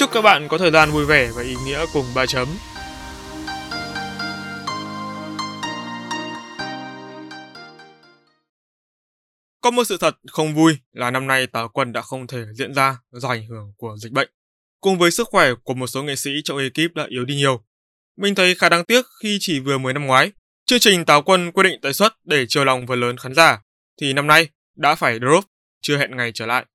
Chúc các bạn có thời gian vui vẻ và ý nghĩa cùng ba chấm. Có một sự thật không vui là năm nay táo quân đã không thể diễn ra do ảnh hưởng của dịch bệnh. Cùng với sức khỏe của một số nghệ sĩ trong ekip đã yếu đi nhiều. Mình thấy khá đáng tiếc khi chỉ vừa mới năm ngoái, chương trình táo quân quyết định tái xuất để chiều lòng phần lớn khán giả, thì năm nay đã phải drop, chưa hẹn ngày trở lại.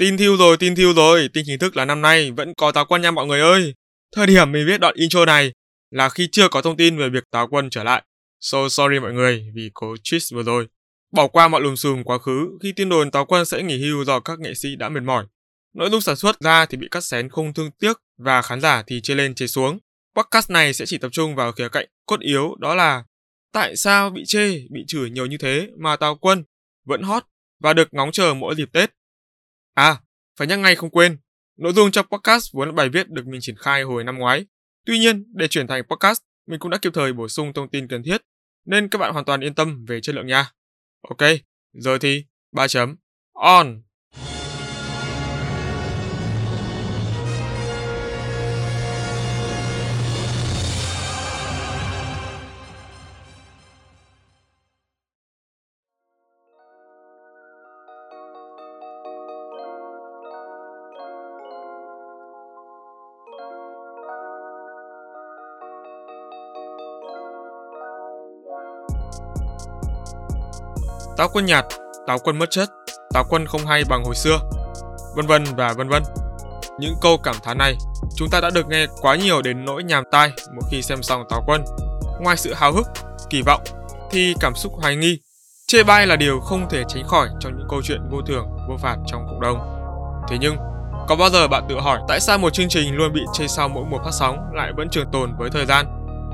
Tin thiêu rồi, tin thiêu rồi, tin chính thức là năm nay vẫn có táo quân nha mọi người ơi. Thời điểm mình viết đoạn intro này là khi chưa có thông tin về việc táo quân trở lại. So sorry mọi người vì cố twist vừa rồi. Bỏ qua mọi lùm xùm quá khứ khi tin đồn táo quân sẽ nghỉ hưu do các nghệ sĩ đã mệt mỏi. Nội dung sản xuất ra thì bị cắt xén không thương tiếc và khán giả thì chê lên chê xuống. Podcast này sẽ chỉ tập trung vào khía cạnh cốt yếu đó là tại sao bị chê, bị chửi nhiều như thế mà táo quân vẫn hot và được ngóng chờ mỗi dịp Tết. À, phải nhắc ngay không quên, nội dung trong podcast vốn là bài viết được mình triển khai hồi năm ngoái. Tuy nhiên, để chuyển thành podcast, mình cũng đã kịp thời bổ sung thông tin cần thiết, nên các bạn hoàn toàn yên tâm về chất lượng nha. Ok, giờ thì 3 chấm on. Táo quân nhạt, táo quân mất chất, táo quân không hay bằng hồi xưa, vân vân và vân vân. Những câu cảm thán này chúng ta đã được nghe quá nhiều đến nỗi nhàm tai mỗi khi xem xong táo quân. Ngoài sự háo hức, kỳ vọng, thì cảm xúc hoài nghi, chê bai là điều không thể tránh khỏi trong những câu chuyện vô thường, vô phạt trong cộng đồng. Thế nhưng, có bao giờ bạn tự hỏi tại sao một chương trình luôn bị chê sau mỗi mùa phát sóng lại vẫn trường tồn với thời gian,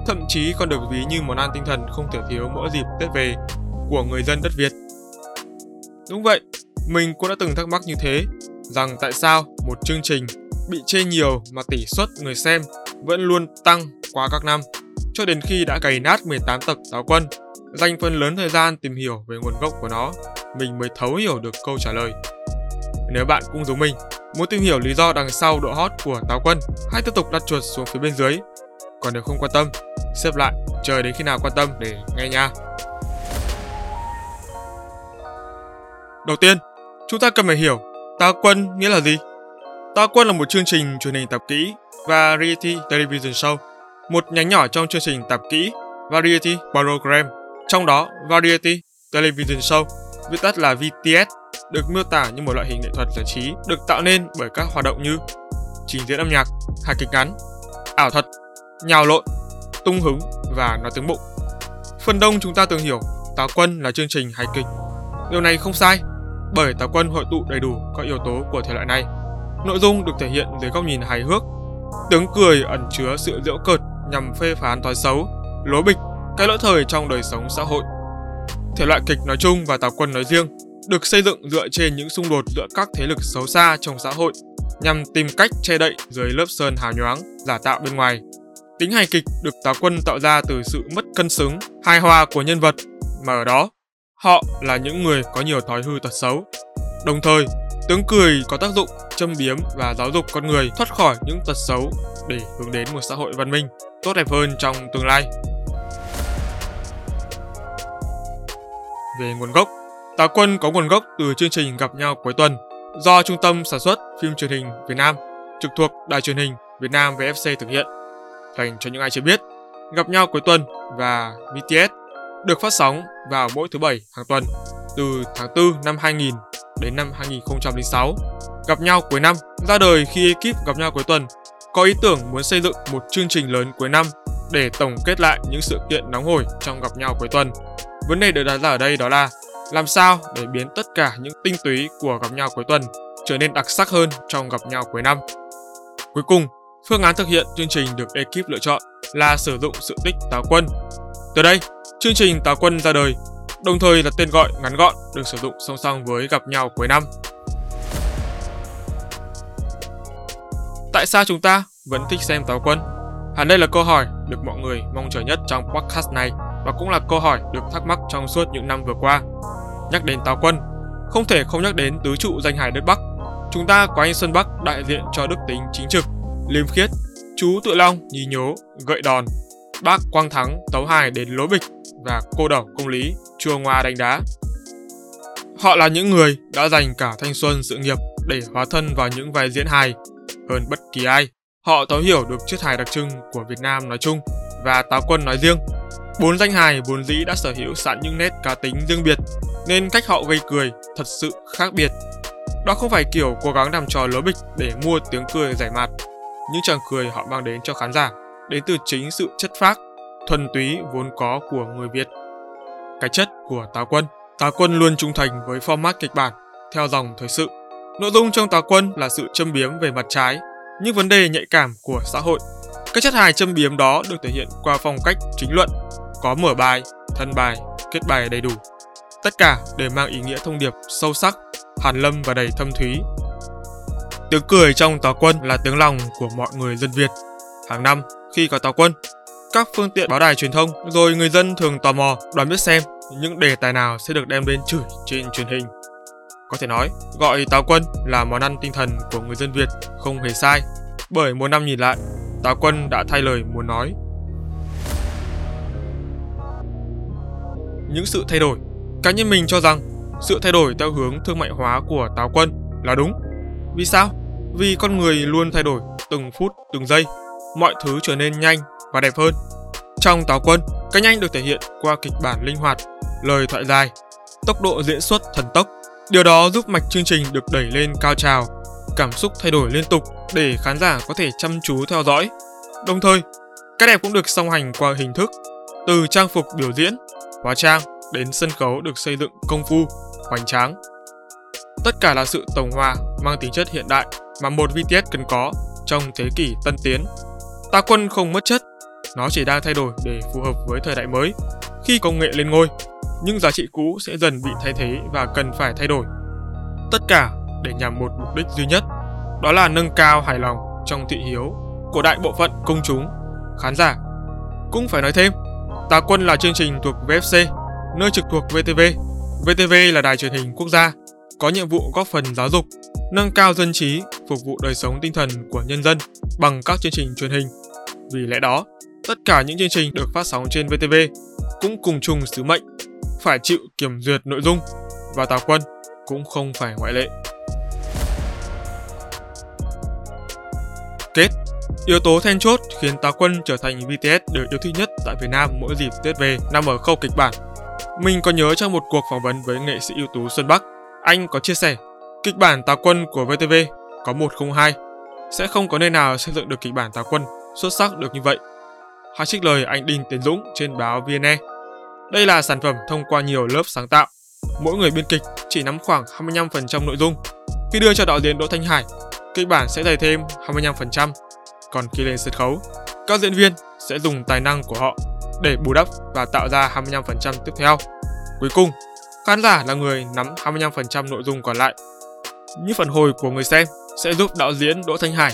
thậm chí còn được ví như món ăn tinh thần không thể thiếu mỗi dịp Tết về của người dân đất Việt. Đúng vậy, mình cũng đã từng thắc mắc như thế, rằng tại sao một chương trình bị chê nhiều mà tỷ suất người xem vẫn luôn tăng qua các năm, cho đến khi đã cày nát 18 tập táo quân, dành phần lớn thời gian tìm hiểu về nguồn gốc của nó, mình mới thấu hiểu được câu trả lời. Nếu bạn cũng giống mình, muốn tìm hiểu lý do đằng sau độ hot của táo quân, hãy tiếp tục đặt chuột xuống phía bên dưới. Còn nếu không quan tâm, xếp lại, chờ đến khi nào quan tâm để nghe nha. Đầu tiên, chúng ta cần phải hiểu táo quân nghĩa là gì. Táo quân là một chương trình truyền hình tạp kỹ Variety Television Show, một nhánh nhỏ trong chương trình tạp kỹ Variety Program. Trong đó, Variety Television Show, viết tắt là VTS, được miêu tả như một loại hình nghệ thuật giải trí được tạo nên bởi các hoạt động như trình diễn âm nhạc, hài kịch ngắn, ảo thuật, nhào lộn, tung hứng và nói tiếng bụng. Phần đông chúng ta thường hiểu táo quân là chương trình hài kịch. Điều này không sai, bởi táo quân hội tụ đầy đủ các yếu tố của thể loại này. Nội dung được thể hiện dưới góc nhìn hài hước, tiếng cười ẩn chứa sự giễu cợt nhằm phê phán thói xấu, lố bịch, cái lỗi thời trong đời sống xã hội. Thể loại kịch nói chung và táo quân nói riêng được xây dựng dựa trên những xung đột giữa các thế lực xấu xa trong xã hội nhằm tìm cách che đậy dưới lớp sơn hào nhoáng, giả tạo bên ngoài. Tính hài kịch được táo quân tạo ra từ sự mất cân xứng, hài hòa của nhân vật, mà ở đó Họ là những người có nhiều thói hư tật xấu. Đồng thời, tiếng cười có tác dụng châm biếm và giáo dục con người thoát khỏi những tật xấu để hướng đến một xã hội văn minh, tốt đẹp hơn trong tương lai. Về nguồn gốc, Tà Quân có nguồn gốc từ chương trình Gặp nhau cuối tuần do Trung tâm Sản xuất Phim Truyền hình Việt Nam trực thuộc Đài truyền hình Việt Nam VFC thực hiện. Dành cho những ai chưa biết, Gặp nhau cuối tuần và BTS được phát sóng vào mỗi thứ bảy hàng tuần từ tháng 4 năm 2000 đến năm 2006. Gặp nhau cuối năm ra đời khi ekip gặp nhau cuối tuần có ý tưởng muốn xây dựng một chương trình lớn cuối năm để tổng kết lại những sự kiện nóng hổi trong gặp nhau cuối tuần. Vấn đề được đặt ra ở đây đó là làm sao để biến tất cả những tinh túy của gặp nhau cuối tuần trở nên đặc sắc hơn trong gặp nhau cuối năm. Cuối cùng, phương án thực hiện chương trình được ekip lựa chọn là sử dụng sự tích Táo Quân. Từ đây, chương trình Táo Quân ra đời, đồng thời là tên gọi ngắn gọn được sử dụng song song với gặp nhau cuối năm. Tại sao chúng ta vẫn thích xem Táo Quân? Hẳn đây là câu hỏi được mọi người mong chờ nhất trong podcast này và cũng là câu hỏi được thắc mắc trong suốt những năm vừa qua. Nhắc đến Táo Quân, không thể không nhắc đến tứ trụ danh hải đất Bắc. Chúng ta có anh Xuân Bắc đại diện cho đức tính chính trực, liêm khiết, chú Tự Long nhí nhố, gậy đòn, bác Quang Thắng tấu hài đến lối bịch và cô đầu công lý chua ngoa đánh đá. Họ là những người đã dành cả thanh xuân sự nghiệp để hóa thân vào những vai diễn hài hơn bất kỳ ai. Họ thấu hiểu được chiếc hài đặc trưng của Việt Nam nói chung và Táo Quân nói riêng. Bốn danh hài vốn dĩ đã sở hữu sẵn những nét cá tính riêng biệt, nên cách họ gây cười thật sự khác biệt. Đó không phải kiểu cố gắng làm trò lố bịch để mua tiếng cười giải mạt. Những tràng cười họ mang đến cho khán giả đến từ chính sự chất phác, thuần túy vốn có của người Việt. Cái chất của Táo Quân Táo Quân luôn trung thành với format kịch bản, theo dòng thời sự. Nội dung trong Táo Quân là sự châm biếm về mặt trái, những vấn đề nhạy cảm của xã hội. Các chất hài châm biếm đó được thể hiện qua phong cách chính luận, có mở bài, thân bài, kết bài đầy đủ. Tất cả đều mang ý nghĩa thông điệp sâu sắc, hàn lâm và đầy thâm thúy. Tiếng cười trong Táo Quân là tiếng lòng của mọi người dân Việt. Hàng năm, khi có Táo Quân, các phương tiện báo đài truyền thông rồi người dân thường tò mò đoán biết xem những đề tài nào sẽ được đem đến chửi trên truyền hình. Có thể nói, gọi táo quân là món ăn tinh thần của người dân Việt không hề sai, bởi một năm nhìn lại, táo quân đã thay lời muốn nói. Những sự thay đổi, cá nhân mình cho rằng sự thay đổi theo hướng thương mại hóa của táo quân là đúng. Vì sao? Vì con người luôn thay đổi từng phút, từng giây, mọi thứ trở nên nhanh và đẹp hơn. Trong táo quân, cái nhanh được thể hiện qua kịch bản linh hoạt, lời thoại dài, tốc độ diễn xuất thần tốc. Điều đó giúp mạch chương trình được đẩy lên cao trào, cảm xúc thay đổi liên tục để khán giả có thể chăm chú theo dõi. Đồng thời, cái đẹp cũng được song hành qua hình thức, từ trang phục biểu diễn, hóa trang đến sân khấu được xây dựng công phu, hoành tráng. Tất cả là sự tổng hòa mang tính chất hiện đại mà một VTS cần có trong thế kỷ tân tiến. Tà quân không mất chất nó chỉ đang thay đổi để phù hợp với thời đại mới. Khi công nghệ lên ngôi, những giá trị cũ sẽ dần bị thay thế và cần phải thay đổi. Tất cả để nhằm một mục đích duy nhất, đó là nâng cao hài lòng trong thị hiếu của đại bộ phận công chúng, khán giả. Cũng phải nói thêm, Tà Quân là chương trình thuộc VFC, nơi trực thuộc VTV. VTV là đài truyền hình quốc gia, có nhiệm vụ góp phần giáo dục, nâng cao dân trí, phục vụ đời sống tinh thần của nhân dân bằng các chương trình truyền hình. Vì lẽ đó, Tất cả những chương trình được phát sóng trên VTV cũng cùng chung sứ mệnh phải chịu kiểm duyệt nội dung và Tào Quân cũng không phải ngoại lệ. Kết Yếu tố then chốt khiến Táo Quân trở thành BTS được yêu thích nhất tại Việt Nam mỗi dịp Tết về nằm ở khâu kịch bản. Mình có nhớ trong một cuộc phỏng vấn với nghệ sĩ ưu tú Xuân Bắc, anh có chia sẻ kịch bản Táo Quân của VTV có 102 sẽ không có nơi nào xây dựng được kịch bản Táo Quân xuất sắc được như vậy Hãy trích lời anh Đinh Tiến Dũng trên báo VNE. Đây là sản phẩm thông qua nhiều lớp sáng tạo. Mỗi người biên kịch chỉ nắm khoảng 25% nội dung. Khi đưa cho đạo diễn Đỗ Thanh Hải, kịch bản sẽ dày thêm 25%. Còn khi lên sân khấu, các diễn viên sẽ dùng tài năng của họ để bù đắp và tạo ra 25% tiếp theo. Cuối cùng, khán giả là người nắm 25% nội dung còn lại. Những phản hồi của người xem sẽ giúp đạo diễn Đỗ Thanh Hải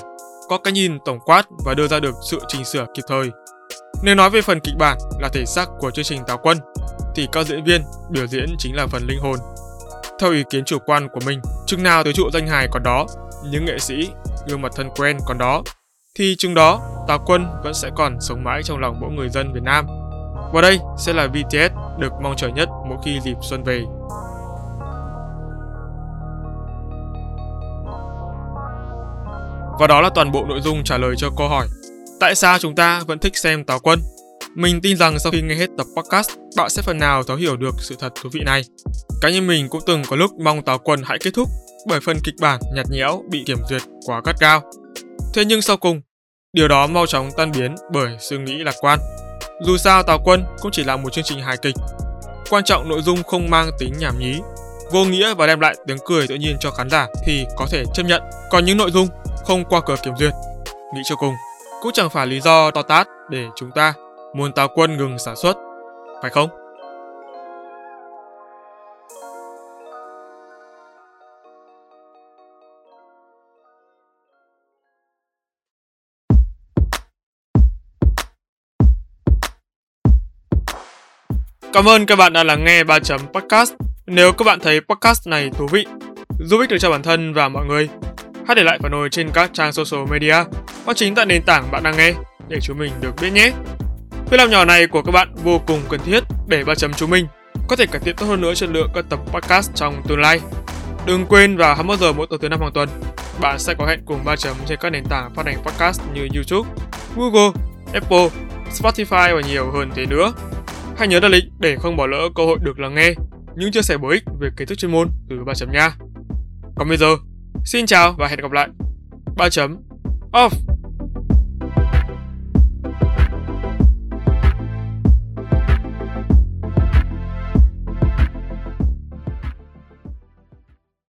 có cái nhìn tổng quát và đưa ra được sự chỉnh sửa kịp thời nếu nói về phần kịch bản là thể xác của chương trình Táo Quân, thì các diễn viên biểu diễn chính là phần linh hồn. Theo ý kiến chủ quan của mình, chừng nào tứ trụ danh hài còn đó, những nghệ sĩ, gương mặt thân quen còn đó, thì chừng đó Táo Quân vẫn sẽ còn sống mãi trong lòng mỗi người dân Việt Nam. Và đây sẽ là BTS được mong chờ nhất mỗi khi dịp xuân về. Và đó là toàn bộ nội dung trả lời cho câu hỏi Tại sao chúng ta vẫn thích xem Táo Quân? Mình tin rằng sau khi nghe hết tập podcast, bạn sẽ phần nào thấu hiểu được sự thật thú vị này. Cá nhân mình cũng từng có lúc mong Táo Quân hãy kết thúc bởi phần kịch bản nhạt nhẽo bị kiểm duyệt quá gắt gao. Thế nhưng sau cùng, điều đó mau chóng tan biến bởi suy nghĩ lạc quan. Dù sao tào Quân cũng chỉ là một chương trình hài kịch. Quan trọng nội dung không mang tính nhảm nhí. vô nghĩa và đem lại tiếng cười tự nhiên cho khán giả thì có thể chấp nhận. Còn những nội dung không qua cửa kiểm duyệt, nghĩ cho cùng, cũng chẳng phải lý do to tát để chúng ta muốn táo quân ngừng sản xuất, phải không? Cảm ơn các bạn đã lắng nghe 3 chấm podcast. Nếu các bạn thấy podcast này thú vị, giúp ích được cho bản thân và mọi người, hãy để lại phản hồi trên các trang social media hoặc chính tại nền tảng bạn đang nghe để chúng mình được biết nhé. Việc làm nhỏ này của các bạn vô cùng cần thiết để ba chấm chúng mình có thể cải thiện tốt hơn nữa chất lượng các tập podcast trong tương lai. Đừng quên vào 21 giờ mỗi tối thứ năm hàng tuần, bạn sẽ có hẹn cùng ba chấm trên các nền tảng phát hành podcast như YouTube, Google, Apple, Spotify và nhiều hơn thế nữa. Hãy nhớ đặt lịch để không bỏ lỡ cơ hội được lắng nghe những chia sẻ bổ ích về kiến thức chuyên môn từ ba chấm nha. Còn bây giờ, xin chào và hẹn gặp lại. 3 chấm off.